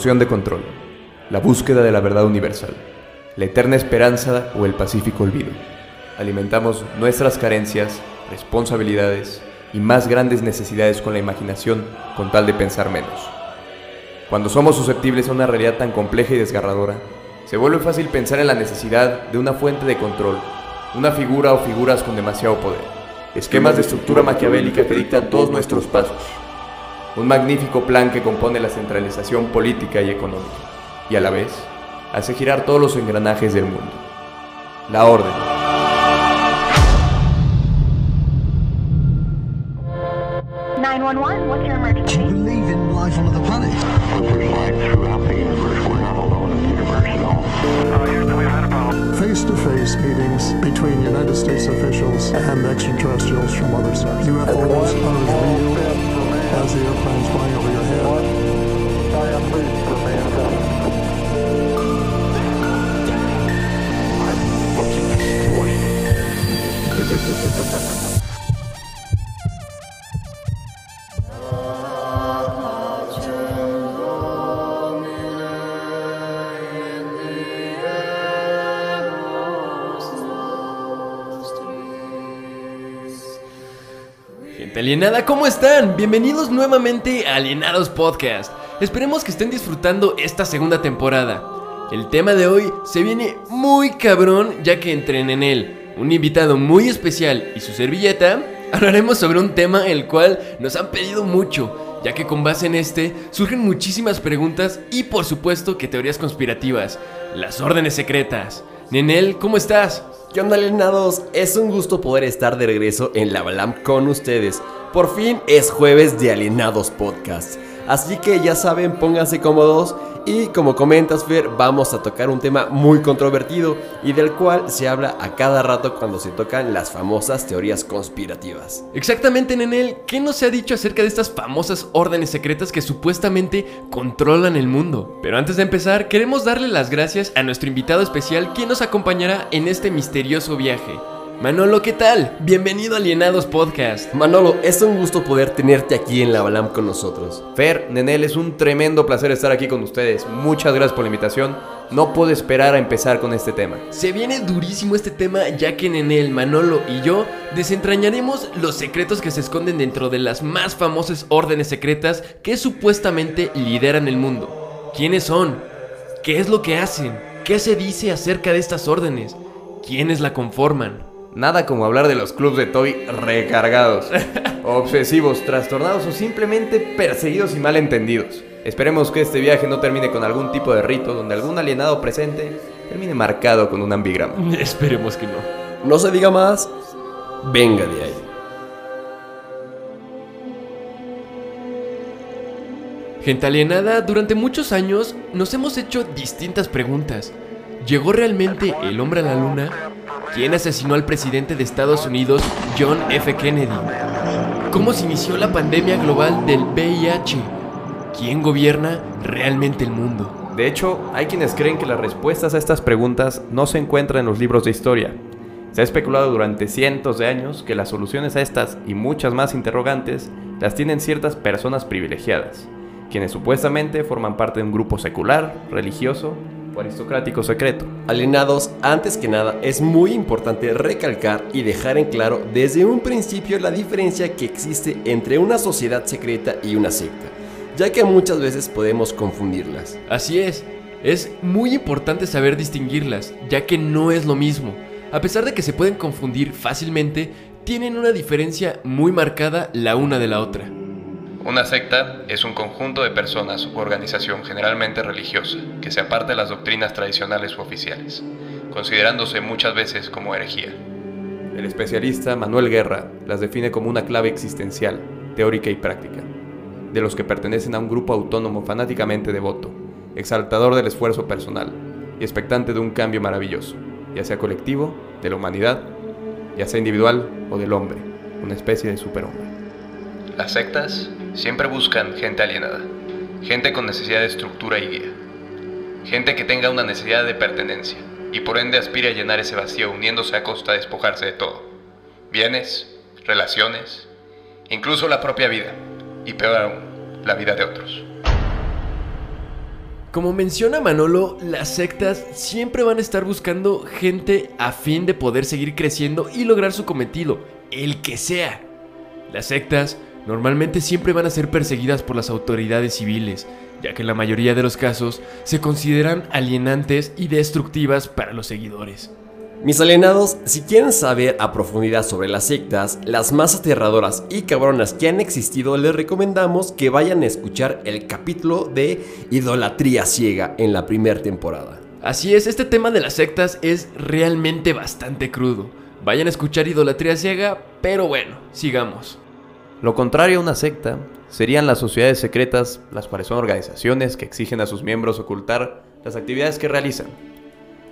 de control, la búsqueda de la verdad universal, la eterna esperanza o el pacífico olvido. Alimentamos nuestras carencias, responsabilidades y más grandes necesidades con la imaginación con tal de pensar menos. Cuando somos susceptibles a una realidad tan compleja y desgarradora, se vuelve fácil pensar en la necesidad de una fuente de control, una figura o figuras con demasiado poder, esquemas de estructura maquiavélica que dictan todos nuestros pasos, un magnífico plan que compone la centralización política y económica, y a la vez hace girar todos los engranajes del mundo. La orden. face-to-face meetings between United States officials and extraterrestrials from other stars. UFOs are real as the airplanes flying over your head. alienada, ¿cómo están? Bienvenidos nuevamente a Alienados Podcast. Esperemos que estén disfrutando esta segunda temporada. El tema de hoy se viene muy cabrón ya que entren en él. Un invitado muy especial y su servilleta, hablaremos sobre un tema el cual nos han pedido mucho, ya que con base en este surgen muchísimas preguntas y por supuesto que teorías conspirativas, las órdenes secretas. Nenel, ¿cómo estás? ¿Qué onda, alienados? Es un gusto poder estar de regreso en la Balam con ustedes. Por fin es jueves de Alienados Podcast. Así que ya saben, pónganse cómodos y como comentas Fer, vamos a tocar un tema muy controvertido y del cual se habla a cada rato cuando se tocan las famosas teorías conspirativas. Exactamente, Nenel, ¿qué nos se ha dicho acerca de estas famosas órdenes secretas que supuestamente controlan el mundo? Pero antes de empezar, queremos darle las gracias a nuestro invitado especial quien nos acompañará en este misterioso viaje. Manolo, ¿qué tal? Bienvenido a Alienados Podcast. Manolo, es un gusto poder tenerte aquí en la Balam con nosotros. Fer, Nenel, es un tremendo placer estar aquí con ustedes. Muchas gracias por la invitación. No puedo esperar a empezar con este tema. Se viene durísimo este tema ya que Nenel, Manolo y yo desentrañaremos los secretos que se esconden dentro de las más famosas órdenes secretas que supuestamente lideran el mundo. ¿Quiénes son? ¿Qué es lo que hacen? ¿Qué se dice acerca de estas órdenes? ¿Quiénes la conforman? Nada como hablar de los clubs de Toy recargados, obsesivos, trastornados o simplemente perseguidos y malentendidos. Esperemos que este viaje no termine con algún tipo de rito donde algún alienado presente termine marcado con un ambigrama. Esperemos que no. No se diga más, venga de ahí. Gente alienada, durante muchos años nos hemos hecho distintas preguntas. ¿Llegó realmente el hombre a la luna? ¿Quién asesinó al presidente de Estados Unidos, John F. Kennedy? ¿Cómo se inició la pandemia global del VIH? ¿Quién gobierna realmente el mundo? De hecho, hay quienes creen que las respuestas a estas preguntas no se encuentran en los libros de historia. Se ha especulado durante cientos de años que las soluciones a estas y muchas más interrogantes las tienen ciertas personas privilegiadas, quienes supuestamente forman parte de un grupo secular, religioso o aristocrático secreto. Alienados, antes que nada, es muy importante recalcar y dejar en claro desde un principio la diferencia que existe entre una sociedad secreta y una secta, ya que muchas veces podemos confundirlas. Así es, es muy importante saber distinguirlas, ya que no es lo mismo. A pesar de que se pueden confundir fácilmente, tienen una diferencia muy marcada la una de la otra. Una secta es un conjunto de personas u organización generalmente religiosa que se aparta de las doctrinas tradicionales u oficiales, considerándose muchas veces como herejía. El especialista Manuel Guerra las define como una clave existencial, teórica y práctica, de los que pertenecen a un grupo autónomo fanáticamente devoto, exaltador del esfuerzo personal y expectante de un cambio maravilloso, ya sea colectivo, de la humanidad, ya sea individual o del hombre, una especie de superhombre. Las sectas siempre buscan gente alienada, gente con necesidad de estructura y guía, gente que tenga una necesidad de pertenencia y por ende aspire a llenar ese vacío uniéndose a costa de despojarse de todo, bienes, relaciones, incluso la propia vida y peor aún, la vida de otros. Como menciona Manolo, las sectas siempre van a estar buscando gente a fin de poder seguir creciendo y lograr su cometido, el que sea. Las sectas normalmente siempre van a ser perseguidas por las autoridades civiles, ya que en la mayoría de los casos se consideran alienantes y destructivas para los seguidores. Mis alienados, si quieren saber a profundidad sobre las sectas, las más aterradoras y cabronas que han existido, les recomendamos que vayan a escuchar el capítulo de Idolatría Ciega en la primera temporada. Así es, este tema de las sectas es realmente bastante crudo. Vayan a escuchar Idolatría Ciega, pero bueno, sigamos. Lo contrario a una secta serían las sociedades secretas, las cuales son organizaciones que exigen a sus miembros ocultar las actividades que realizan,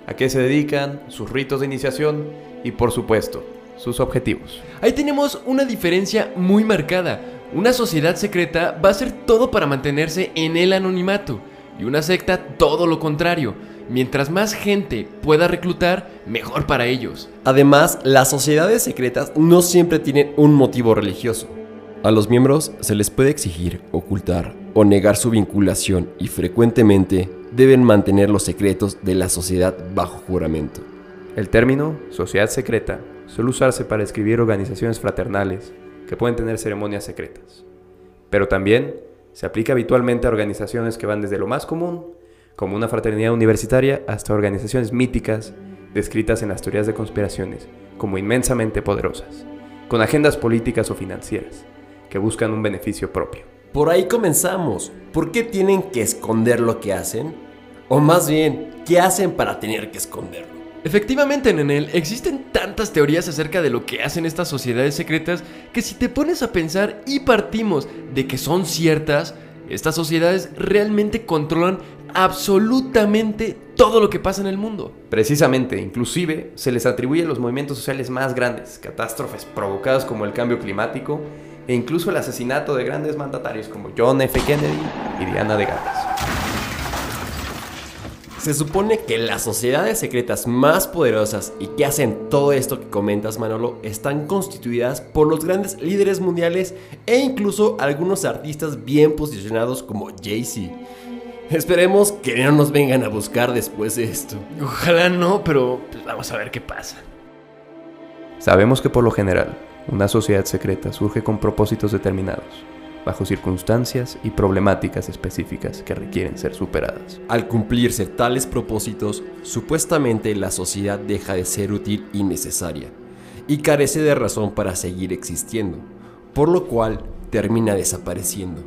a qué se dedican, sus ritos de iniciación y por supuesto, sus objetivos. Ahí tenemos una diferencia muy marcada. Una sociedad secreta va a hacer todo para mantenerse en el anonimato y una secta todo lo contrario. Mientras más gente pueda reclutar, mejor para ellos. Además, las sociedades secretas no siempre tienen un motivo religioso. A los miembros se les puede exigir, ocultar o negar su vinculación y frecuentemente deben mantener los secretos de la sociedad bajo juramento. El término sociedad secreta suele usarse para escribir organizaciones fraternales que pueden tener ceremonias secretas. Pero también se aplica habitualmente a organizaciones que van desde lo más común, como una fraternidad universitaria, hasta organizaciones míticas descritas en las teorías de conspiraciones como inmensamente poderosas, con agendas políticas o financieras, que buscan un beneficio propio. Por ahí comenzamos. ¿Por qué tienen que esconder lo que hacen? O más bien, ¿qué hacen para tener que esconderlo? Efectivamente, Nenel, existen tantas teorías acerca de lo que hacen estas sociedades secretas que si te pones a pensar y partimos de que son ciertas, estas sociedades realmente controlan absolutamente todo lo que pasa en el mundo. Precisamente, inclusive, se les atribuye los movimientos sociales más grandes, catástrofes provocadas como el cambio climático e incluso el asesinato de grandes mandatarios como John F. Kennedy y Diana de Gales. Se supone que las sociedades secretas más poderosas y que hacen todo esto que comentas Manolo están constituidas por los grandes líderes mundiales e incluso algunos artistas bien posicionados como Jay-Z. Esperemos que no nos vengan a buscar después de esto. Ojalá no, pero pues, vamos a ver qué pasa. Sabemos que por lo general, una sociedad secreta surge con propósitos determinados, bajo circunstancias y problemáticas específicas que requieren ser superadas. Al cumplirse tales propósitos, supuestamente la sociedad deja de ser útil y necesaria, y carece de razón para seguir existiendo, por lo cual termina desapareciendo.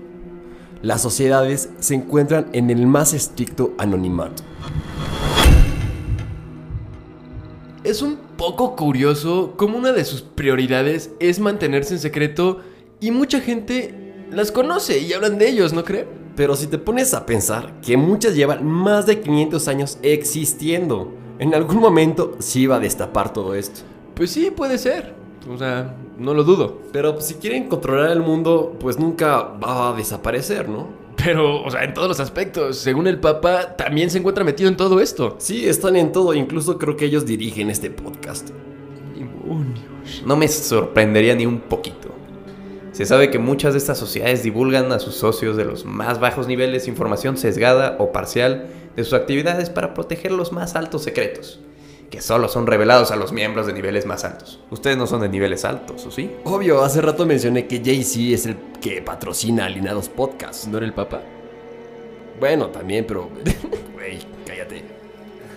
Las sociedades se encuentran en el más estricto anonimato. Es un poco curioso cómo una de sus prioridades es mantenerse en secreto y mucha gente las conoce y hablan de ellos, ¿no cree? Pero si te pones a pensar que muchas llevan más de 500 años existiendo, en algún momento sí va a destapar todo esto. Pues sí, puede ser. O sea, no lo dudo. Pero si quieren controlar el mundo, pues nunca va a desaparecer, ¿no? Pero, o sea, en todos los aspectos. Según el Papa, también se encuentra metido en todo esto. Sí, están en todo, incluso creo que ellos dirigen este podcast. Demonios. No me sorprendería ni un poquito. Se sabe que muchas de estas sociedades divulgan a sus socios de los más bajos niveles información sesgada o parcial de sus actividades para proteger los más altos secretos, que solo son revelados a los miembros de niveles más altos. Ustedes no son de niveles altos, ¿o sí? Obvio, hace rato mencioné que Jay-Z es el que patrocina Alinados Podcast. ¿No era el Papa? Bueno, también, pero... Güey, cállate.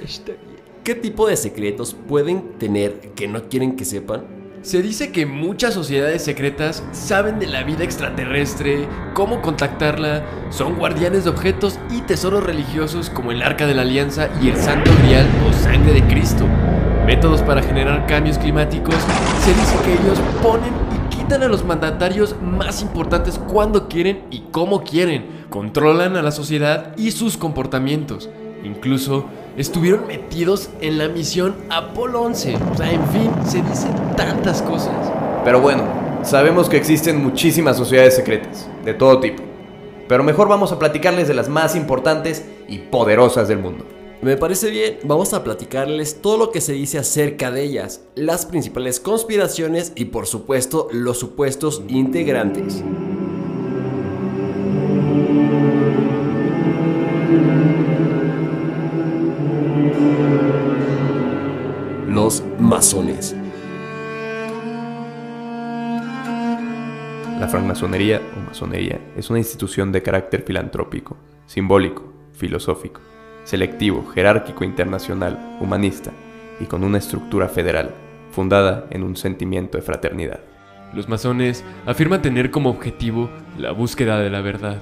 Está bien. ¿Qué tipo de secretos pueden tener que no quieren que sepan? Se dice que muchas sociedades secretas saben de la vida extraterrestre, cómo contactarla, son guardianes de objetos y tesoros religiosos como el Arca de la Alianza y el Santo Grial o Sangre de Cristo. Métodos para generar cambios climáticos. Se dice que ellos ponen y quitan a los mandatarios más importantes cuando quieren y cómo quieren. Controlan a la sociedad y sus comportamientos. Incluso estuvieron metidos en la misión Apolo 11. O sea, en fin, se dicen tantas cosas. Pero bueno, sabemos que existen muchísimas sociedades secretas, de todo tipo. Pero mejor vamos a platicarles de las más importantes y poderosas del mundo. Me parece bien, vamos a platicarles todo lo que se dice acerca de ellas, las principales conspiraciones y por supuesto los supuestos integrantes. Los masones. La francmasonería o masonería es una institución de carácter filantrópico, simbólico, filosófico, selectivo, jerárquico internacional, humanista y con una estructura federal, fundada en un sentimiento de fraternidad. Los masones afirman tener como objetivo la búsqueda de la verdad,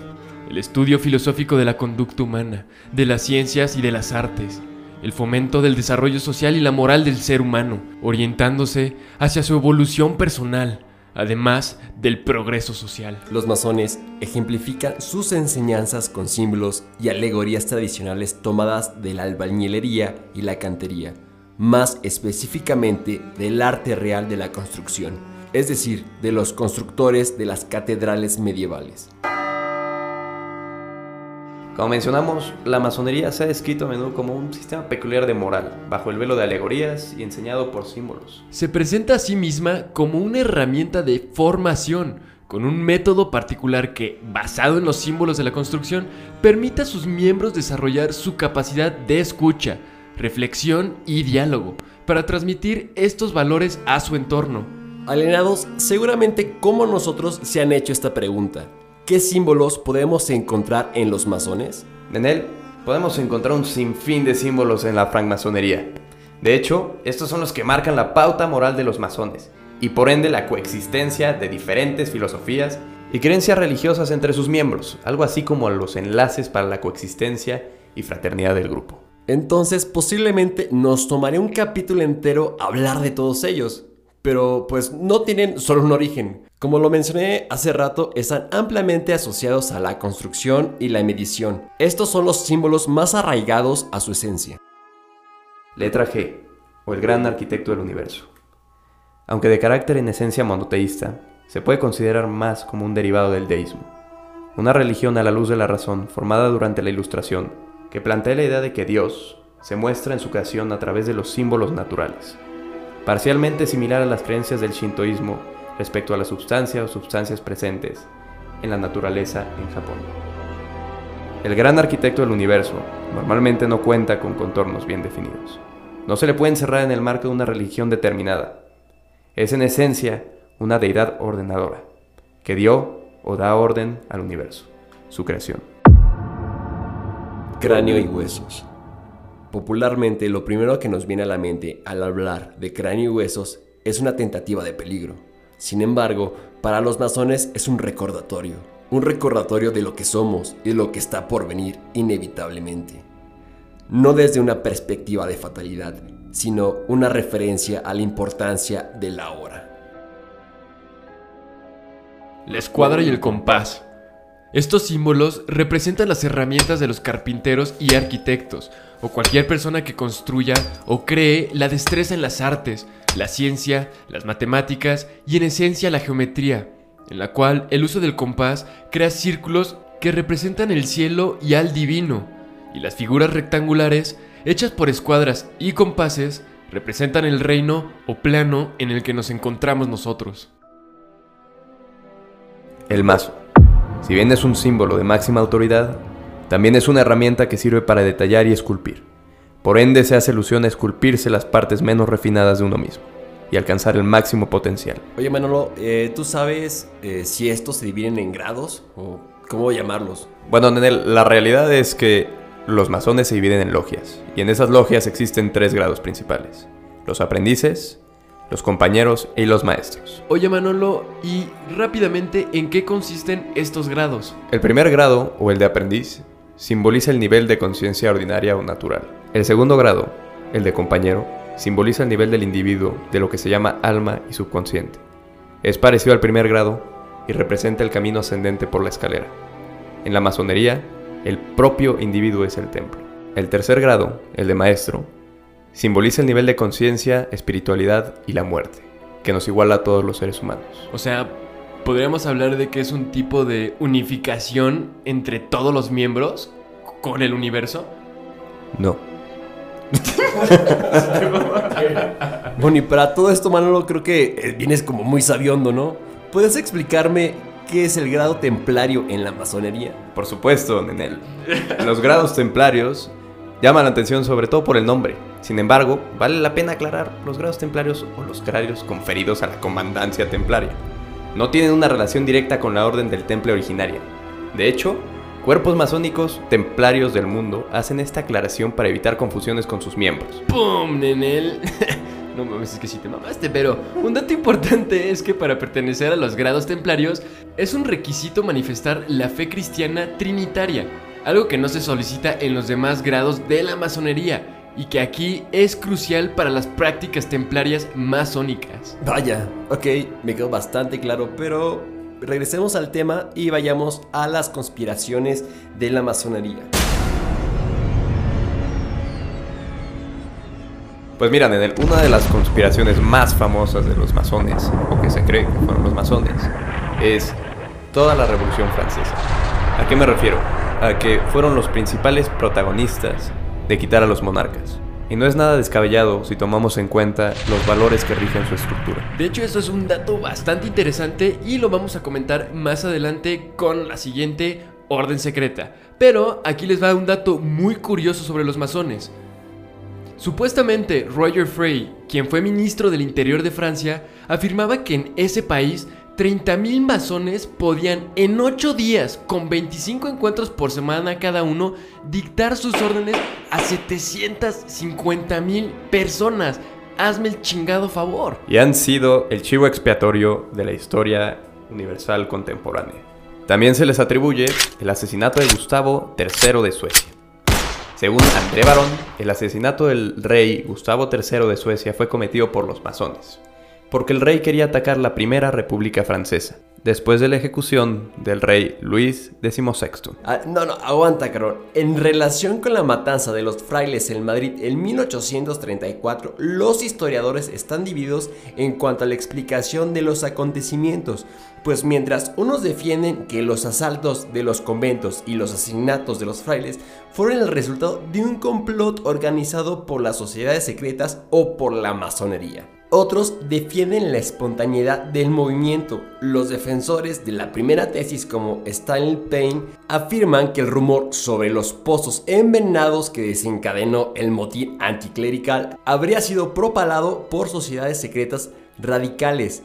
el estudio filosófico de la conducta humana, de las ciencias y de las artes, el fomento del desarrollo social y la moral del ser humano, orientándose hacia su evolución personal, además del progreso social. Los masones ejemplifican sus enseñanzas con símbolos y alegorías tradicionales tomadas de la albañilería y la cantería, más específicamente del arte real de la construcción, es decir, de los constructores de las catedrales medievales. Como mencionamos, la masonería se ha descrito a menudo como un sistema peculiar de moral, bajo el velo de alegorías y enseñado por símbolos. Se presenta a sí misma como una herramienta de formación, con un método particular que, basado en los símbolos de la construcción, permite a sus miembros desarrollar su capacidad de escucha, reflexión y diálogo, para transmitir estos valores a su entorno. Alienados, seguramente como nosotros se han hecho esta pregunta. ¿Qué símbolos podemos encontrar en los masones? En él podemos encontrar un sinfín de símbolos en la francmasonería. De hecho, estos son los que marcan la pauta moral de los masones, y por ende la coexistencia de diferentes filosofías y creencias religiosas entre sus miembros, algo así como los enlaces para la coexistencia y fraternidad del grupo. Entonces posiblemente nos tomaría un capítulo entero hablar de todos ellos. Pero pues no tienen solo un origen. Como lo mencioné hace rato, están ampliamente asociados a la construcción y la medición. Estos son los símbolos más arraigados a su esencia. Letra G, o el gran arquitecto del universo. Aunque de carácter en esencia monoteísta, se puede considerar más como un derivado del deísmo, una religión a la luz de la razón formada durante la Ilustración, que plantea la idea de que Dios se muestra en su creación a través de los símbolos naturales, parcialmente similar a las creencias del shintoísmo respecto a la sustancia o sustancias presentes en la naturaleza en Japón. El gran arquitecto del universo normalmente no cuenta con contornos bien definidos. No se le puede encerrar en el marco de una religión determinada. Es en esencia una deidad ordenadora, que dio o da orden al universo, su creación. Cráneo y huesos. Popularmente lo primero que nos viene a la mente al hablar de cráneo y huesos es una tentativa de peligro. Sin embargo, para los masones es un recordatorio, un recordatorio de lo que somos y de lo que está por venir inevitablemente. No desde una perspectiva de fatalidad, sino una referencia a la importancia de la hora. La escuadra y el compás. Estos símbolos representan las herramientas de los carpinteros y arquitectos, o cualquier persona que construya o cree la destreza en las artes, la ciencia, las matemáticas y en esencia la geometría, en la cual el uso del compás crea círculos que representan el cielo y al divino, y las figuras rectangulares, hechas por escuadras y compases, representan el reino o plano en el que nos encontramos nosotros. El mazo. Si bien es un símbolo de máxima autoridad, también es una herramienta que sirve para detallar y esculpir. Por ende se hace alusión a esculpirse las partes menos refinadas de uno mismo y alcanzar el máximo potencial. Oye Manolo, eh, ¿tú sabes eh, si estos se dividen en grados o cómo llamarlos? Bueno, Nenel, la realidad es que los masones se dividen en logias, y en esas logias existen tres grados principales. Los aprendices, los compañeros y los maestros. Oye Manolo, y rápidamente, ¿en qué consisten estos grados? El primer grado, o el de aprendiz, simboliza el nivel de conciencia ordinaria o natural. El segundo grado, el de compañero, simboliza el nivel del individuo de lo que se llama alma y subconsciente. Es parecido al primer grado y representa el camino ascendente por la escalera. En la masonería, el propio individuo es el templo. El tercer grado, el de maestro, simboliza el nivel de conciencia, espiritualidad y la muerte, que nos iguala a todos los seres humanos. O sea, podríamos hablar de que es un tipo de unificación entre todos los miembros con el universo. No. Bueno, para todo esto, Manolo, creo que eh, vienes como muy sabiondo, ¿no? ¿Puedes explicarme qué es el grado templario en la masonería? Por supuesto, Nenel. Los grados templarios llaman la atención sobre todo por el nombre. Sin embargo, vale la pena aclarar los grados templarios o los grados conferidos a la comandancia templaria. No tienen una relación directa con la orden del temple originaria. De hecho, cuerpos masónicos templarios del mundo hacen esta aclaración para evitar confusiones con sus miembros. ¡Pum, Nenel! No mames, es que sí te mamaste, pero un dato importante es que para pertenecer a los grados templarios es un requisito manifestar la fe cristiana trinitaria, algo que no se solicita en los demás grados de la masonería y que aquí es crucial para las prácticas templarias masónicas. Vaya, ok, me quedó bastante claro, pero regresemos al tema y vayamos a las conspiraciones de la masonería. Pues mira, Nenel, una de las conspiraciones más famosas de los masones, o que se cree que fueron los masones, es toda la Revolución Francesa. ¿A qué me refiero? A que fueron los principales protagonistas de quitar a los monarcas. Y no es nada descabellado si tomamos en cuenta los valores que rigen su estructura. De hecho, eso es un dato bastante interesante y lo vamos a comentar más adelante con la siguiente orden secreta. Pero aquí les va un dato muy curioso sobre los masones. Supuestamente, Roger Frey, quien fue ministro del Interior de Francia, afirmaba que en ese país 30.000 masones podían en 8 días, con 25 encuentros por semana cada uno, dictar sus órdenes a 750.000 personas. Hazme el chingado favor. Y han sido el chivo expiatorio de la historia universal contemporánea. También se les atribuye el asesinato de Gustavo III de Suecia. Según André Barón, el asesinato del rey Gustavo III de Suecia fue cometido por los masones, porque el rey quería atacar la primera república francesa, después de la ejecución del rey Luis XVI. Ah, no, no, aguanta, Carol. En relación con la matanza de los frailes en Madrid en 1834, los historiadores están divididos en cuanto a la explicación de los acontecimientos. Pues mientras unos defienden que los asaltos de los conventos y los asesinatos de los frailes fueron el resultado de un complot organizado por las sociedades secretas o por la masonería. Otros defienden la espontaneidad del movimiento. Los defensores de la primera tesis como Stanley Payne afirman que el rumor sobre los pozos envenenados que desencadenó el motín anticlerical habría sido propalado por sociedades secretas radicales,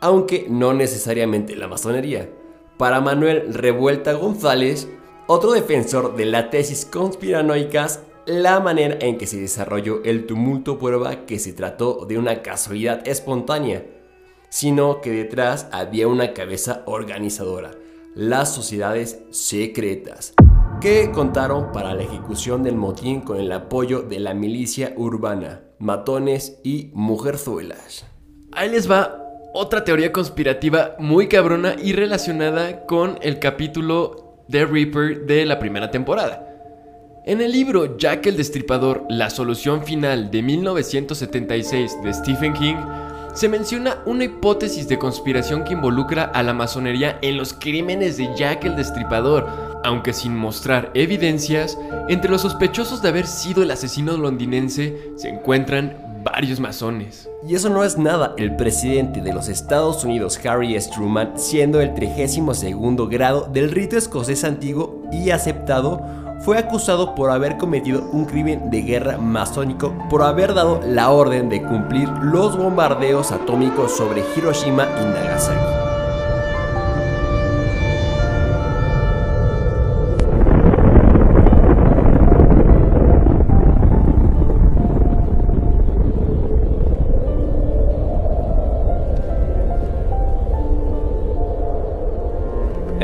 aunque no necesariamente la masonería. Para Manuel Revuelta González, otro defensor de la tesis conspiranoicas, la manera en que se desarrolló el tumulto prueba que se trató de una casualidad espontánea, sino que detrás había una cabeza organizadora, las sociedades secretas, que contaron para la ejecución del motín con el apoyo de la milicia urbana, matones y mujerzuelas. Ahí les va otra teoría conspirativa muy cabrona y relacionada con el capítulo de Reaper de la primera temporada. En el libro Jack el Destripador, la solución final de 1976 de Stephen King, se menciona una hipótesis de conspiración que involucra a la masonería en los crímenes de Jack el Destripador, aunque sin mostrar evidencias, entre los sospechosos de haber sido el asesino londinense se encuentran varios masones. Y eso no es nada, el presidente de los Estados Unidos, Harry S. Truman, siendo el 32 grado del rito escocés antiguo y aceptado, fue acusado por haber cometido un crimen de guerra masónico por haber dado la orden de cumplir los bombardeos atómicos sobre Hiroshima y Nagasaki.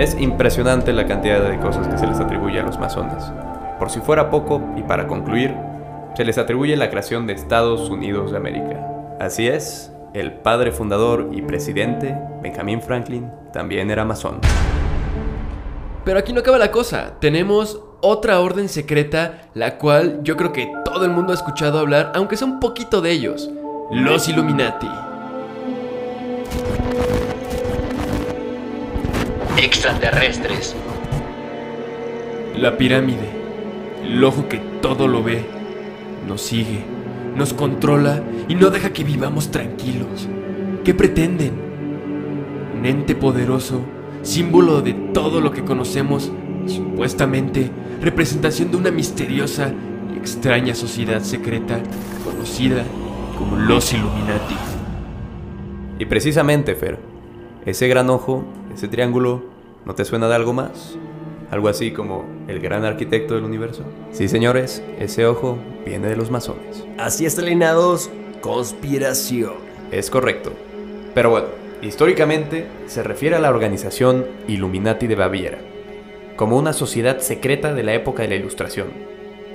Es impresionante la cantidad de cosas que se les atribuye a los masones. Por si fuera poco, y para concluir, se les atribuye la creación de Estados Unidos de América. Así es, el padre fundador y presidente, Benjamin Franklin, también era masón. Pero aquí no acaba la cosa, tenemos otra orden secreta, la cual yo creo que todo el mundo ha escuchado hablar, aunque sea un poquito de ellos, los Illuminati. Extraterrestres. La pirámide, el ojo que todo lo ve, nos sigue, nos controla y no deja que vivamos tranquilos. ¿Qué pretenden? Un ente poderoso, símbolo de todo lo que conocemos, supuestamente representación de una misteriosa y extraña sociedad secreta conocida como los Illuminati. Y precisamente, Fer, ese gran ojo, ese triángulo, ¿no te suena de algo más? Algo así como el gran arquitecto del universo. Sí, señores, ese ojo viene de los masones. Así es, alienados, conspiración. Es correcto. Pero bueno, históricamente se refiere a la organización Illuminati de Baviera, como una sociedad secreta de la época de la Ilustración,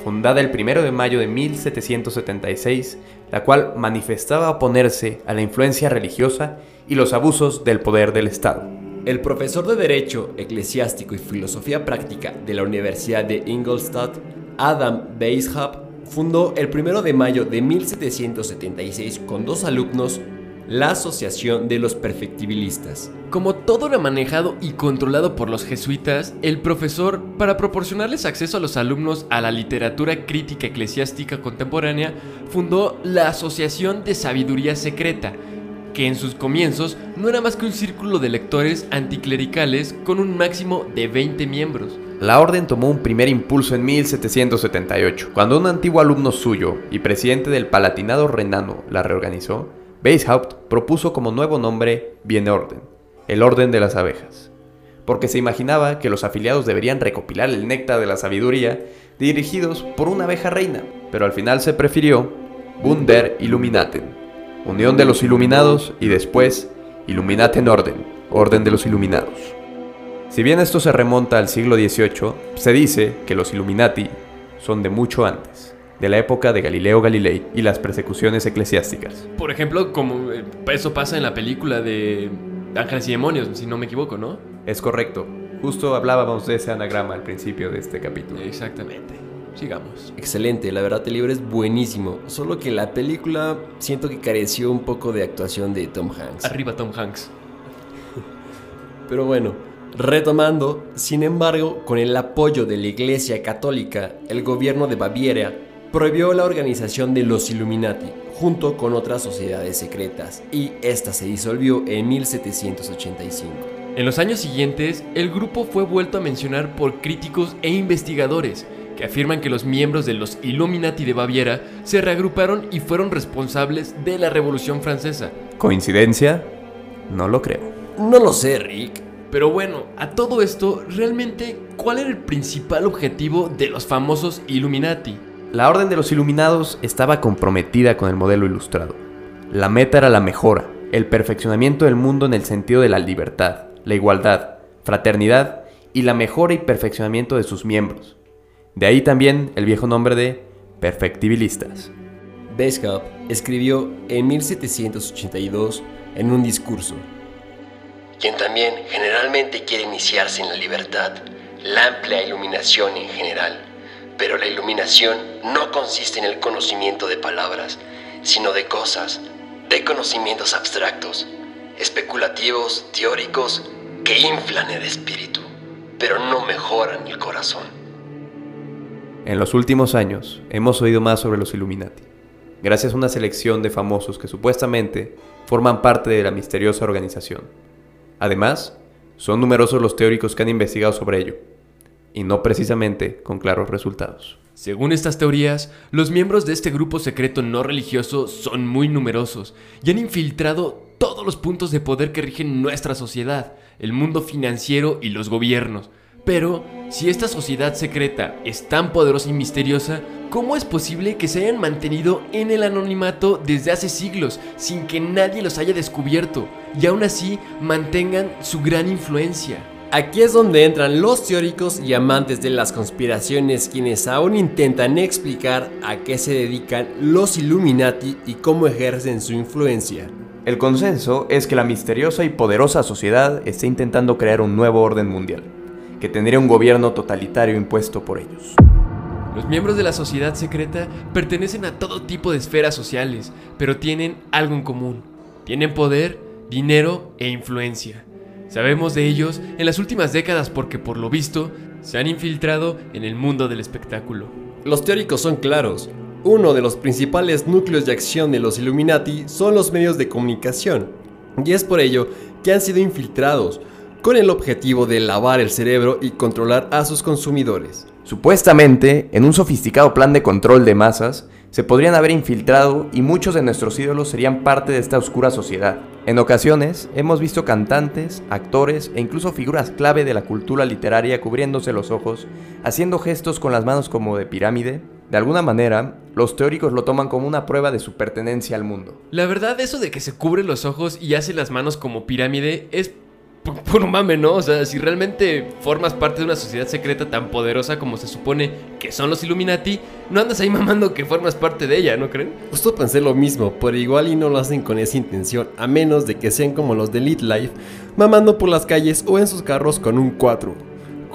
fundada el 1 de mayo de 1776, la cual manifestaba oponerse a la influencia religiosa y los abusos del poder del Estado. El profesor de Derecho Eclesiástico y Filosofía Práctica de la Universidad de Ingolstadt, Adam Weishaupt, fundó el 1 de mayo de 1776 con dos alumnos la Asociación de los Perfectibilistas. Como todo era manejado y controlado por los jesuitas, el profesor, para proporcionarles acceso a los alumnos a la literatura crítica eclesiástica contemporánea, fundó la Asociación de Sabiduría Secreta, que en sus comienzos no era más que un círculo de lectores anticlericales con un máximo de 20 miembros. La orden tomó un primer impulso en 1778, cuando un antiguo alumno suyo y presidente del Palatinado renano la reorganizó. Weishaupt propuso como nuevo nombre Viene Orden, el Orden de las Abejas, porque se imaginaba que los afiliados deberían recopilar el néctar de la sabiduría dirigidos por una abeja reina, pero al final se prefirió Wunder Illuminaten, Unión de los Iluminados y después Illuminaten Orden, Orden de los Iluminados. Si bien esto se remonta al siglo XVIII, se dice que los Illuminati son de mucho antes, de la época de Galileo Galilei y las persecuciones eclesiásticas. Por ejemplo, como eh, eso pasa en la película de Ángeles y Demonios, si no me equivoco, ¿no? Es correcto, justo hablábamos de ese anagrama al principio de este capítulo. Exactamente. Sigamos. Excelente, la verdad el libro es buenísimo, solo que la película siento que careció un poco de actuación de Tom Hanks. Arriba Tom Hanks. Pero bueno, retomando, sin embargo, con el apoyo de la Iglesia Católica, el gobierno de Baviera prohibió la organización de los Illuminati junto con otras sociedades secretas y esta se disolvió en 1785. En los años siguientes, el grupo fue vuelto a mencionar por críticos e investigadores que afirman que los miembros de los Illuminati de Baviera se reagruparon y fueron responsables de la Revolución Francesa. ¿Coincidencia? No lo creo. No lo sé, Rick. Pero bueno, a todo esto, realmente, ¿cuál era el principal objetivo de los famosos Illuminati? La Orden de los Iluminados estaba comprometida con el modelo ilustrado. La meta era la mejora, el perfeccionamiento del mundo en el sentido de la libertad, la igualdad, fraternidad y la mejora y perfeccionamiento de sus miembros. De ahí también el viejo nombre de perfectibilistas. Weishaupt escribió en 1782 en un discurso. Quien también generalmente quiere iniciarse en la libertad, la amplia iluminación en general. Pero la iluminación no consiste en el conocimiento de palabras, sino de cosas, de conocimientos abstractos, especulativos, teóricos, que inflan el espíritu, pero no mejoran el corazón. En los últimos años hemos oído más sobre los Illuminati, gracias a una selección de famosos que supuestamente forman parte de la misteriosa organización. Además, son numerosos los teóricos que han investigado sobre ello, y no precisamente con claros resultados. Según estas teorías, los miembros de este grupo secreto no religioso son muy numerosos y han infiltrado todos los puntos de poder que rigen nuestra sociedad, el mundo financiero y los gobiernos. Pero, si esta sociedad secreta es tan poderosa y misteriosa, ¿cómo es posible que se hayan mantenido en el anonimato desde hace siglos sin que nadie los haya descubierto y aún así mantengan su gran influencia? Aquí es donde entran los teóricos y amantes de las conspiraciones quienes aún intentan explicar a qué se dedican los Illuminati y cómo ejercen su influencia. El consenso es que la misteriosa y poderosa sociedad está intentando crear un nuevo orden mundial, que tendría un gobierno totalitario impuesto por ellos. Los miembros de la sociedad secreta pertenecen a todo tipo de esferas sociales, pero tienen algo en común. Tienen poder, dinero e influencia. Sabemos de ellos en las últimas décadas porque por lo visto se han infiltrado en el mundo del espectáculo. Los teóricos son claros. Uno de los principales núcleos de acción de los Illuminati son los medios de comunicación. Y es por ello que han sido infiltrados, con el objetivo de lavar el cerebro y controlar a sus consumidores. Supuestamente, en un sofisticado plan de control de masas, se podrían haber infiltrado y muchos de nuestros ídolos serían parte de esta oscura sociedad. En ocasiones hemos visto cantantes, actores e incluso figuras clave de la cultura literaria cubriéndose los ojos, haciendo gestos con las manos como de pirámide. De alguna manera, los teóricos lo toman como una prueba de su pertenencia al mundo. La verdad, eso de que se cubre los ojos y hace las manos como pirámide es puro mame, ¿no? O sea, si realmente formas parte de una sociedad secreta tan poderosa como se supone que son los Illuminati, no andas ahí mamando que formas parte de ella, ¿no creen? Justo pensé lo mismo, pero igual y no lo hacen con esa intención, a menos de que sean como los de Elite Life, mamando por las calles o en sus carros con un 4,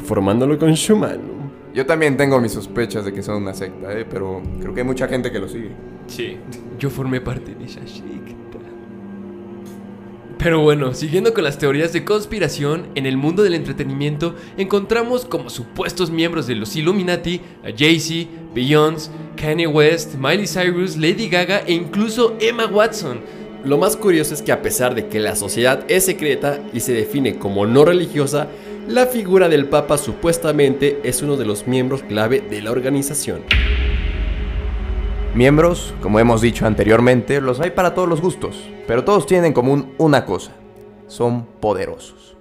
formándolo con Schumann. Yo también tengo mis sospechas de que son una secta, ¿eh? pero creo que hay mucha gente que lo sigue. Sí. Yo formé parte de esa secta. Pero bueno, siguiendo con las teorías de conspiración, en el mundo del entretenimiento encontramos como supuestos miembros de los Illuminati a Jay-Z, Beyoncé, Kanye West, Miley Cyrus, Lady Gaga e incluso Emma Watson. Lo más curioso es que a pesar de que la sociedad es secreta y se define como no religiosa, la figura del Papa supuestamente es uno de los miembros clave de la organización. Miembros, como hemos dicho anteriormente, los hay para todos los gustos, pero todos tienen en común una cosa, son poderosos.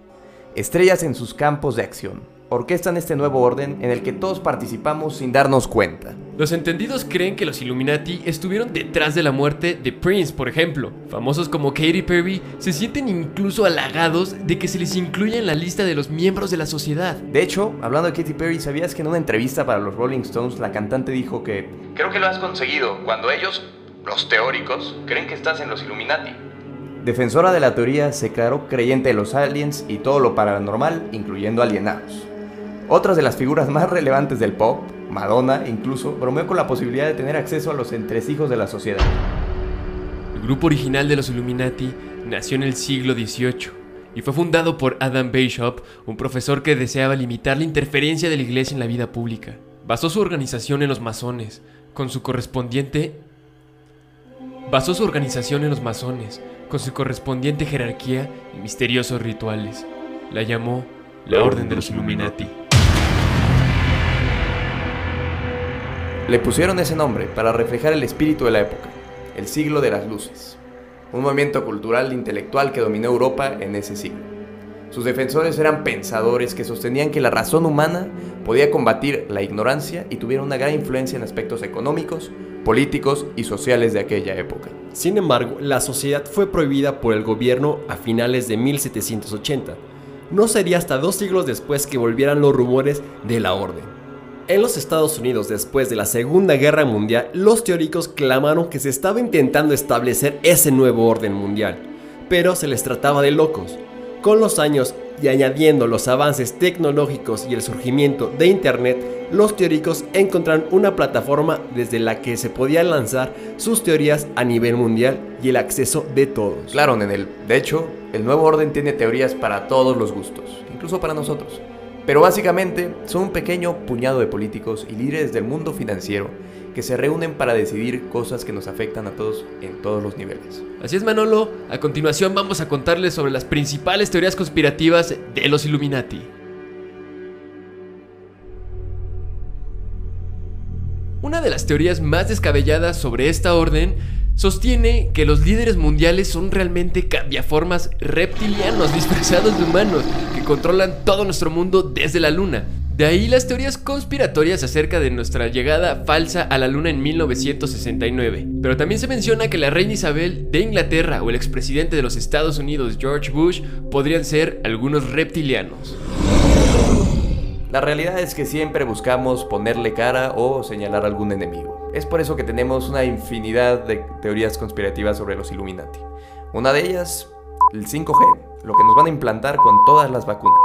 Estrellas en sus campos de acción, orquestan este nuevo orden en el que todos participamos sin darnos cuenta. Los entendidos creen que los Illuminati estuvieron detrás de la muerte de Prince, por ejemplo. Famosos como Katy Perry se sienten incluso halagados de que se les incluya en la lista de los miembros de la sociedad. De hecho, hablando de Katy Perry, ¿sabías que en una entrevista para los Rolling Stones la cantante dijo que Creo que lo has conseguido cuando ellos, los teóricos, creen que estás en los Illuminati? Defensora de la teoría, se declaró creyente de los aliens y todo lo paranormal, incluyendo alienados. Otras de las figuras más relevantes del pop, Madonna incluso, bromeó con la posibilidad de tener acceso a los entresijos de la sociedad. El grupo original de los Illuminati nació en el siglo XVIII y fue fundado por Adam Bishop, un profesor que deseaba limitar la interferencia de la iglesia en la vida pública. Basó su organización en los masones, con su correspondiente... Basó su organización en los masones, con su correspondiente jerarquía y misteriosos rituales. La llamó la Orden de los Illuminati. Le pusieron ese nombre para reflejar el espíritu de la época, el siglo de las luces, un movimiento cultural e intelectual que dominó Europa en ese siglo. Sus defensores eran pensadores que sostenían que la razón humana podía combatir la ignorancia y tuvieron una gran influencia en aspectos económicos, políticos y sociales de aquella época. Sin embargo, la sociedad fue prohibida por el gobierno a finales de 1780. No sería hasta dos siglos después que volvieran los rumores de la orden. En los Estados Unidos, después de la Segunda Guerra Mundial, los teóricos clamaron que se estaba intentando establecer ese nuevo orden mundial, pero se les trataba de locos. Con los años y añadiendo los avances tecnológicos y el surgimiento de Internet, los teóricos encontraron una plataforma desde la que se podían lanzar sus teorías a nivel mundial y el acceso de todos. Claro, Nenel, de hecho, el nuevo orden tiene teorías para todos los gustos, incluso para nosotros. Pero básicamente son un pequeño puñado de políticos y líderes del mundo financiero que se reúnen para decidir cosas que nos afectan a todos en todos los niveles. Así es Manolo, a continuación vamos a contarles sobre las principales teorías conspirativas de los Illuminati. Una de las teorías más descabelladas sobre esta orden sostiene que los líderes mundiales son realmente cambiaformas reptilianos disfrazados de humanos que controlan todo nuestro mundo desde la luna. De ahí las teorías conspiratorias acerca de nuestra llegada falsa a la luna en 1969. Pero también se menciona que la reina Isabel de Inglaterra o el expresidente de los Estados Unidos George Bush podrían ser algunos reptilianos. La realidad es que siempre buscamos ponerle cara o señalar a algún enemigo. Es por eso que tenemos una infinidad de teorías conspirativas sobre los Illuminati. Una de ellas, el 5G, lo que nos van a implantar con todas las vacunas.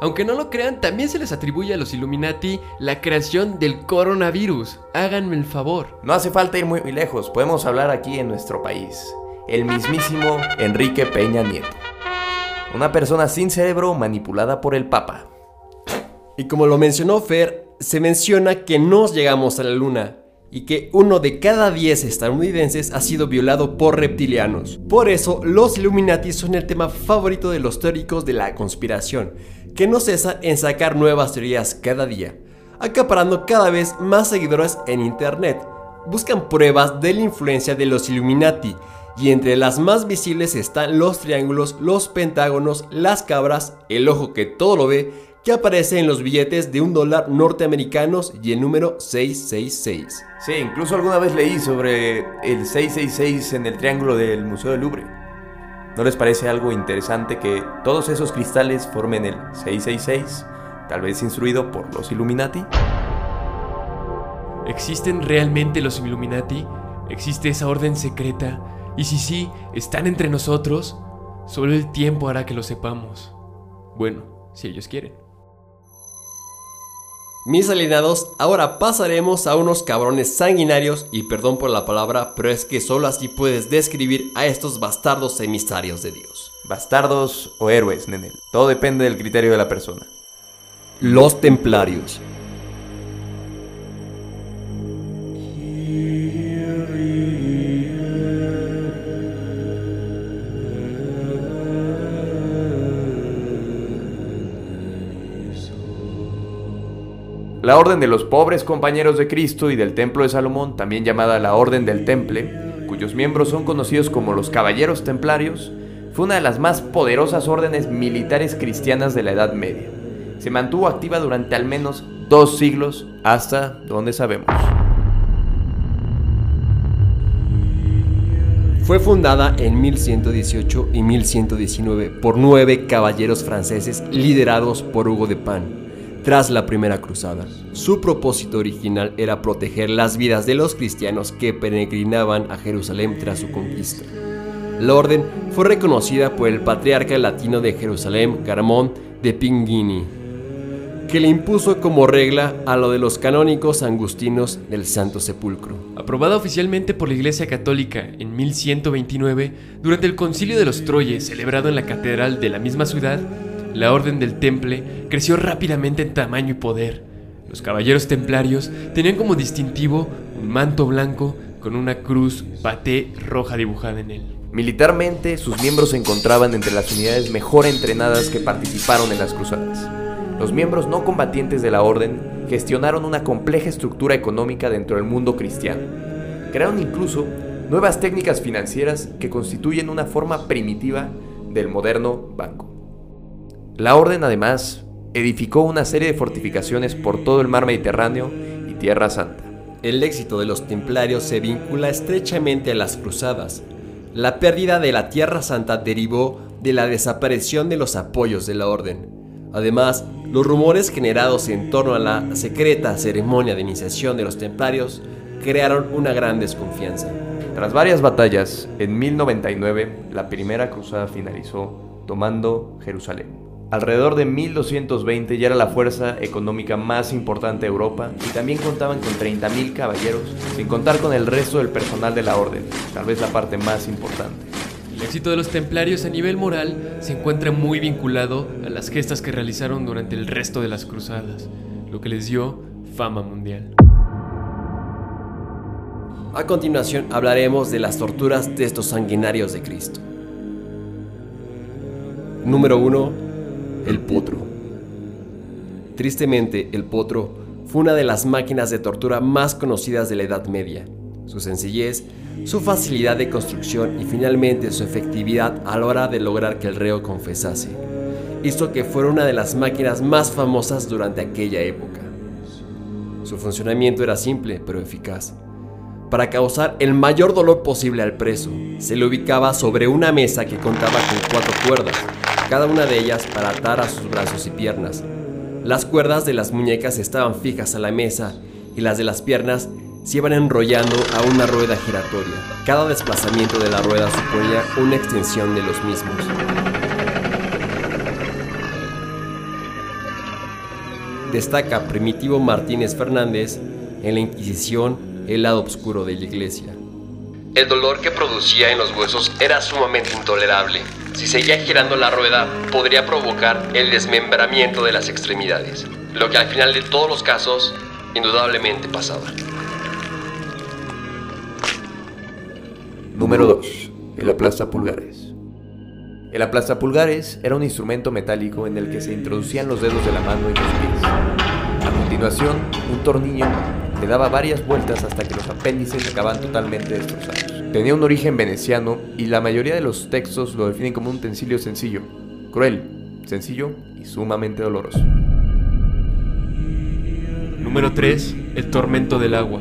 Aunque no lo crean, también se les atribuye a los Illuminati la creación del coronavirus. Háganme el favor. No hace falta ir muy lejos, podemos hablar aquí en nuestro país. El mismísimo Enrique Peña Nieto. Una persona sin cerebro manipulada por el Papa. Y como lo mencionó Fer, se menciona que no llegamos a la luna y que uno de cada 10 estadounidenses ha sido violado por reptilianos. Por eso, los Illuminati son el tema favorito de los teóricos de la conspiración, que no cesa en sacar nuevas teorías cada día, acaparando cada vez más seguidores en Internet. Buscan pruebas de la influencia de los Illuminati y entre las más visibles están los triángulos, los pentágonos, las cabras, el ojo que todo lo ve, que aparece en los billetes de un dólar norteamericanos y el número 666. Sí, incluso alguna vez leí sobre el 666 en el triángulo del Museo del Louvre. ¿No les parece algo interesante que todos esos cristales formen el 666, tal vez instruido por los Illuminati? ¿Existen realmente los Illuminati? ¿Existe esa orden secreta? Y si sí, ¿están entre nosotros? Solo el tiempo hará que lo sepamos. Bueno, si ellos quieren. Mis alienados, ahora pasaremos a unos cabrones sanguinarios y perdón por la palabra, pero es que solo así puedes describir a estos bastardos emisarios de Dios. Bastardos o héroes, Nenel. Todo depende del criterio de la persona. Los templarios. La Orden de los Pobres Compañeros de Cristo y del Templo de Salomón, también llamada la Orden del Temple, cuyos miembros son conocidos como los Caballeros Templarios, fue una de las más poderosas órdenes militares cristianas de la Edad Media. Se mantuvo activa durante al menos dos siglos, hasta donde sabemos. Fue fundada en 1118 y 1119 por nueve caballeros franceses liderados por Hugo de Pan tras la Primera Cruzada. Su propósito original era proteger las vidas de los cristianos que peregrinaban a Jerusalén tras su conquista. La orden fue reconocida por el patriarca latino de Jerusalén, Caramón de Pinguini, que le impuso como regla a lo de los canónicos angustinos del Santo Sepulcro. Aprobada oficialmente por la Iglesia Católica en 1129, durante el Concilio de los Troyes celebrado en la catedral de la misma ciudad, la Orden del Temple creció rápidamente en tamaño y poder. Los caballeros templarios tenían como distintivo un manto blanco con una cruz paté roja dibujada en él. Militarmente, sus miembros se encontraban entre las unidades mejor entrenadas que participaron en las cruzadas. Los miembros no combatientes de la orden gestionaron una compleja estructura económica dentro del mundo cristiano. Crearon incluso nuevas técnicas financieras que constituyen una forma primitiva del moderno banco. La orden además edificó una serie de fortificaciones por todo el mar Mediterráneo y Tierra Santa. El éxito de los templarios se vincula estrechamente a las cruzadas. La pérdida de la Tierra Santa derivó de la desaparición de los apoyos de la orden. Además, los rumores generados en torno a la secreta ceremonia de iniciación de los templarios crearon una gran desconfianza. Tras varias batallas, en 1099 la primera cruzada finalizó tomando Jerusalén. Alrededor de 1220 ya era la fuerza económica más importante de Europa y también contaban con 30.000 caballeros, sin contar con el resto del personal de la orden, tal vez la parte más importante. El éxito de los templarios a nivel moral se encuentra muy vinculado a las gestas que realizaron durante el resto de las cruzadas, lo que les dio fama mundial. A continuación hablaremos de las torturas de estos sanguinarios de Cristo. Número 1 el potro. Tristemente, el potro fue una de las máquinas de tortura más conocidas de la Edad Media. Su sencillez, su facilidad de construcción y finalmente su efectividad a la hora de lograr que el reo confesase, hizo que fuera una de las máquinas más famosas durante aquella época. Su funcionamiento era simple pero eficaz. Para causar el mayor dolor posible al preso, se le ubicaba sobre una mesa que contaba con cuatro cuerdas, cada una de ellas para atar a sus brazos y piernas. Las cuerdas de las muñecas estaban fijas a la mesa y las de las piernas se iban enrollando a una rueda giratoria. Cada desplazamiento de la rueda suponía una extensión de los mismos. Destaca Primitivo Martínez Fernández en la Inquisición el lado oscuro de la iglesia. El dolor que producía en los huesos era sumamente intolerable. Si seguía girando la rueda, podría provocar el desmembramiento de las extremidades, lo que al final de todos los casos indudablemente pasaba. Número 2. El aplasta pulgares. El aplastapulgares era un instrumento metálico en el que se introducían los dedos de la mano y los pies. A continuación, un tornillo le daba varias vueltas hasta que los apéndices acababan totalmente destrozados. Tenía un origen veneciano y la mayoría de los textos lo definen como un utensilio sencillo, cruel, sencillo y sumamente doloroso. Número 3. El tormento del agua.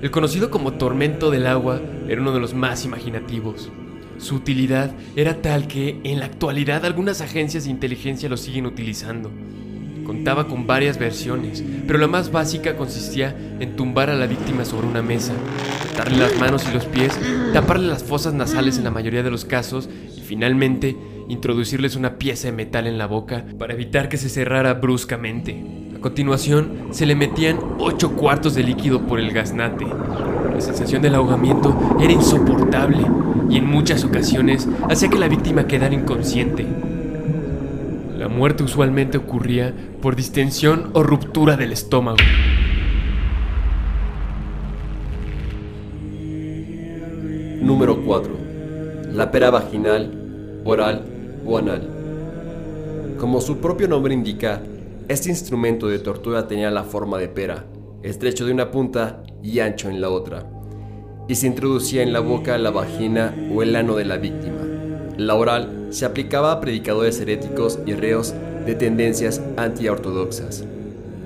El conocido como tormento del agua era uno de los más imaginativos. Su utilidad era tal que en la actualidad algunas agencias de inteligencia lo siguen utilizando. Contaba con varias versiones, pero la más básica consistía en tumbar a la víctima sobre una mesa, atarle las manos y los pies, taparle las fosas nasales en la mayoría de los casos y finalmente introducirles una pieza de metal en la boca para evitar que se cerrara bruscamente. A continuación, se le metían 8 cuartos de líquido por el gaznate. La sensación del ahogamiento era insoportable y en muchas ocasiones hacía que la víctima quedara inconsciente. La muerte usualmente ocurría por distensión o ruptura del estómago. Número 4. La pera vaginal, oral o anal. Como su propio nombre indica, este instrumento de tortura tenía la forma de pera, estrecho de una punta y ancho en la otra, y se introducía en la boca, la vagina o el ano de la víctima. La oral se aplicaba a predicadores heréticos y reos de tendencias antiortodoxas.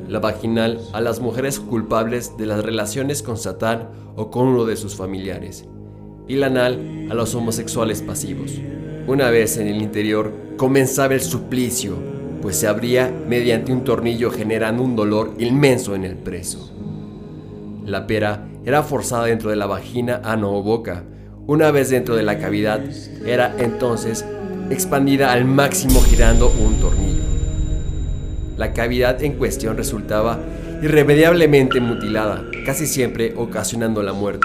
La vaginal a las mujeres culpables de las relaciones con Satán o con uno de sus familiares. Y la anal a los homosexuales pasivos. Una vez en el interior comenzaba el suplicio, pues se abría mediante un tornillo generando un dolor inmenso en el preso. La pera era forzada dentro de la vagina, ano o boca. Una vez dentro de la cavidad, era entonces expandida al máximo girando un tornillo. La cavidad en cuestión resultaba irremediablemente mutilada, casi siempre ocasionando la muerte.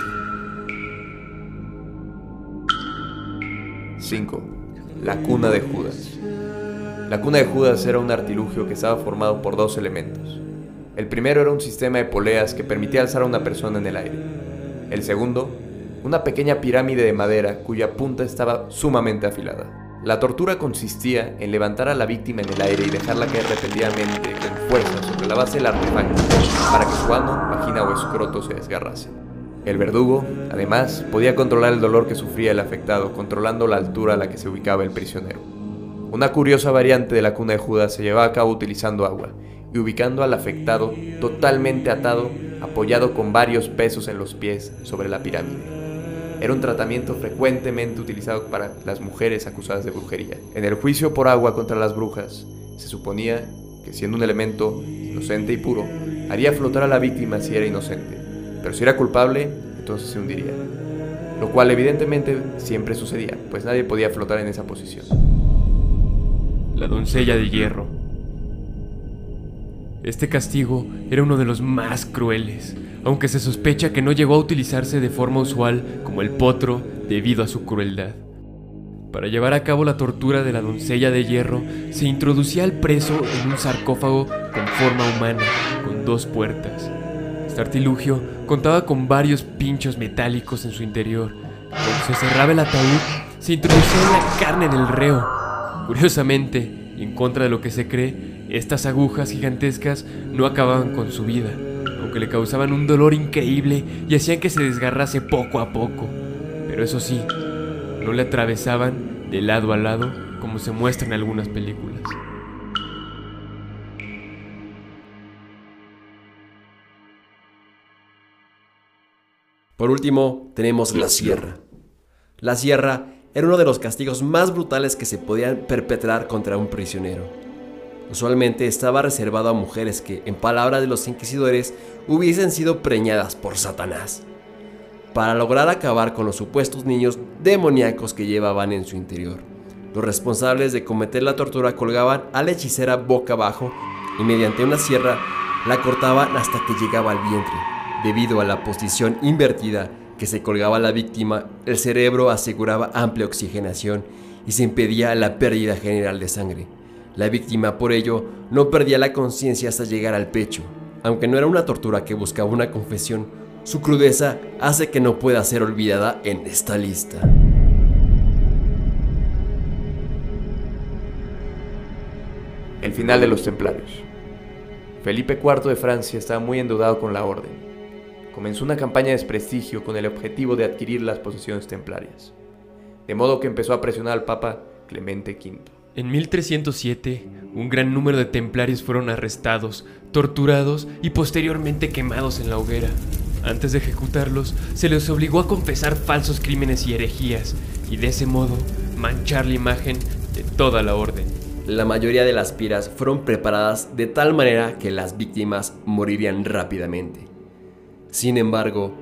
5. La cuna de Judas. La cuna de Judas era un artilugio que estaba formado por dos elementos. El primero era un sistema de poleas que permitía alzar a una persona en el aire. El segundo, una pequeña pirámide de madera cuya punta estaba sumamente afilada. La tortura consistía en levantar a la víctima en el aire y dejarla caer repentinamente con fuerza sobre la base del artefacto para que su ano, vagina o escroto se desgarrase. El verdugo, además, podía controlar el dolor que sufría el afectado, controlando la altura a la que se ubicaba el prisionero. Una curiosa variante de la cuna de Judas se llevaba a cabo utilizando agua y ubicando al afectado totalmente atado, apoyado con varios pesos en los pies sobre la pirámide. Era un tratamiento frecuentemente utilizado para las mujeres acusadas de brujería. En el juicio por agua contra las brujas, se suponía que siendo un elemento inocente y puro, haría flotar a la víctima si era inocente, pero si era culpable, entonces se hundiría. Lo cual evidentemente siempre sucedía, pues nadie podía flotar en esa posición. La doncella de hierro. Este castigo era uno de los más crueles, aunque se sospecha que no llegó a utilizarse de forma usual como el potro debido a su crueldad. Para llevar a cabo la tortura de la doncella de hierro, se introducía al preso en un sarcófago con forma humana, con dos puertas. Este artilugio contaba con varios pinchos metálicos en su interior. Cuando se cerraba el ataúd, se introducía la carne del reo. Curiosamente, y en contra de lo que se cree, estas agujas gigantescas no acababan con su vida, aunque le causaban un dolor increíble y hacían que se desgarrase poco a poco. Pero eso sí, no le atravesaban de lado a lado como se muestra en algunas películas. Por último, tenemos la sierra. La sierra era uno de los castigos más brutales que se podían perpetrar contra un prisionero. Usualmente estaba reservado a mujeres que, en palabras de los inquisidores, hubiesen sido preñadas por Satanás, para lograr acabar con los supuestos niños demoníacos que llevaban en su interior. Los responsables de cometer la tortura colgaban a la hechicera boca abajo y mediante una sierra la cortaban hasta que llegaba al vientre. Debido a la posición invertida que se colgaba la víctima, el cerebro aseguraba amplia oxigenación y se impedía la pérdida general de sangre. La víctima, por ello, no perdía la conciencia hasta llegar al pecho. Aunque no era una tortura que buscaba una confesión, su crudeza hace que no pueda ser olvidada en esta lista. El final de los templarios. Felipe IV de Francia estaba muy endeudado con la orden. Comenzó una campaña de desprestigio con el objetivo de adquirir las posesiones templarias, de modo que empezó a presionar al Papa Clemente V. En 1307, un gran número de templarios fueron arrestados, torturados y posteriormente quemados en la hoguera. Antes de ejecutarlos, se les obligó a confesar falsos crímenes y herejías, y de ese modo manchar la imagen de toda la orden. La mayoría de las piras fueron preparadas de tal manera que las víctimas morirían rápidamente. Sin embargo,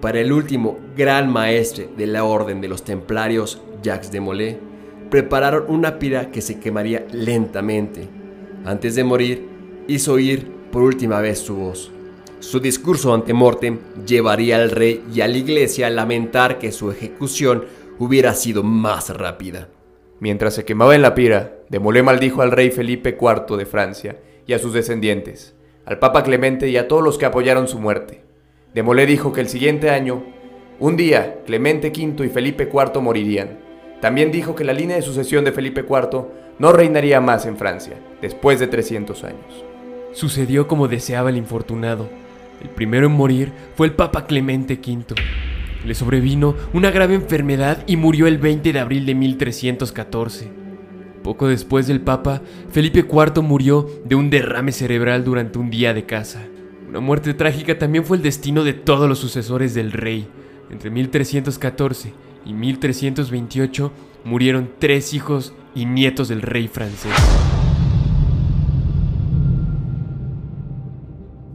para el último gran maestre de la orden de los templarios, Jacques de Molay, prepararon una pira que se quemaría lentamente. Antes de morir, hizo oír por última vez su voz. Su discurso ante Mortem llevaría al rey y a la iglesia a lamentar que su ejecución hubiera sido más rápida. Mientras se quemaba en la pira, Demolé maldijo al rey Felipe IV de Francia y a sus descendientes, al Papa Clemente y a todos los que apoyaron su muerte. Demolé dijo que el siguiente año, un día, Clemente V y Felipe IV morirían. También dijo que la línea de sucesión de Felipe IV no reinaría más en Francia, después de 300 años. Sucedió como deseaba el infortunado. El primero en morir fue el Papa Clemente V. Le sobrevino una grave enfermedad y murió el 20 de abril de 1314. Poco después del Papa, Felipe IV murió de un derrame cerebral durante un día de caza. Una muerte trágica también fue el destino de todos los sucesores del rey. Entre 1314 y 1328 murieron tres hijos y nietos del rey francés.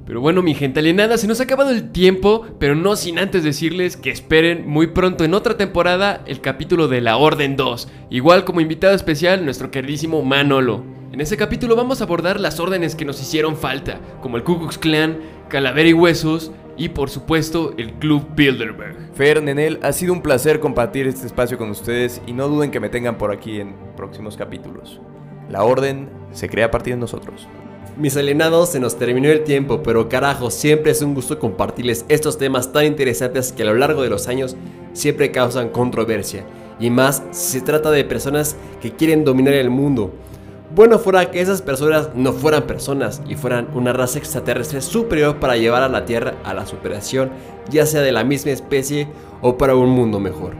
Pero bueno, mi gente alienada, se nos ha acabado el tiempo, pero no sin antes decirles que esperen muy pronto en otra temporada el capítulo de la Orden 2, igual como invitado especial nuestro queridísimo Manolo. En ese capítulo vamos a abordar las órdenes que nos hicieron falta, como el Ku Klux Klan, Calavera y Huesos y por supuesto el Club Bilderberg. Fer, Nenel, ha sido un placer compartir este espacio con ustedes y no duden que me tengan por aquí en próximos capítulos. La orden se crea a partir de nosotros. Mis alienados, se nos terminó el tiempo, pero carajo, siempre es un gusto compartirles estos temas tan interesantes que a lo largo de los años siempre causan controversia. Y más si se trata de personas que quieren dominar el mundo. Bueno fuera que esas personas no fueran personas y fueran una raza extraterrestre superior para llevar a la Tierra a la superación, ya sea de la misma especie o para un mundo mejor.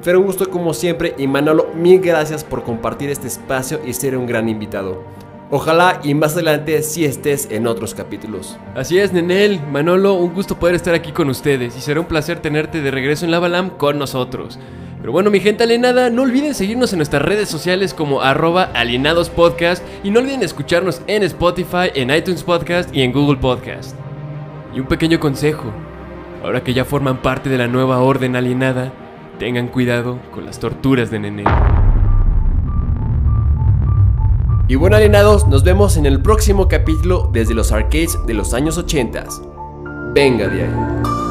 Fue un gusto como siempre y Manolo, mil gracias por compartir este espacio y ser un gran invitado. Ojalá y más adelante sí estés en otros capítulos. Así es, Nenel, Manolo, un gusto poder estar aquí con ustedes y será un placer tenerte de regreso en la Balam con nosotros. Pero bueno, mi gente alienada, no olviden seguirnos en nuestras redes sociales como arroba alienadospodcast y no olviden escucharnos en Spotify, en iTunes Podcast y en Google Podcast. Y un pequeño consejo, ahora que ya forman parte de la nueva orden alienada, tengan cuidado con las torturas de Nenel. Y bueno alienados, nos vemos en el próximo capítulo desde los arcades de los años 80. Venga de ahí.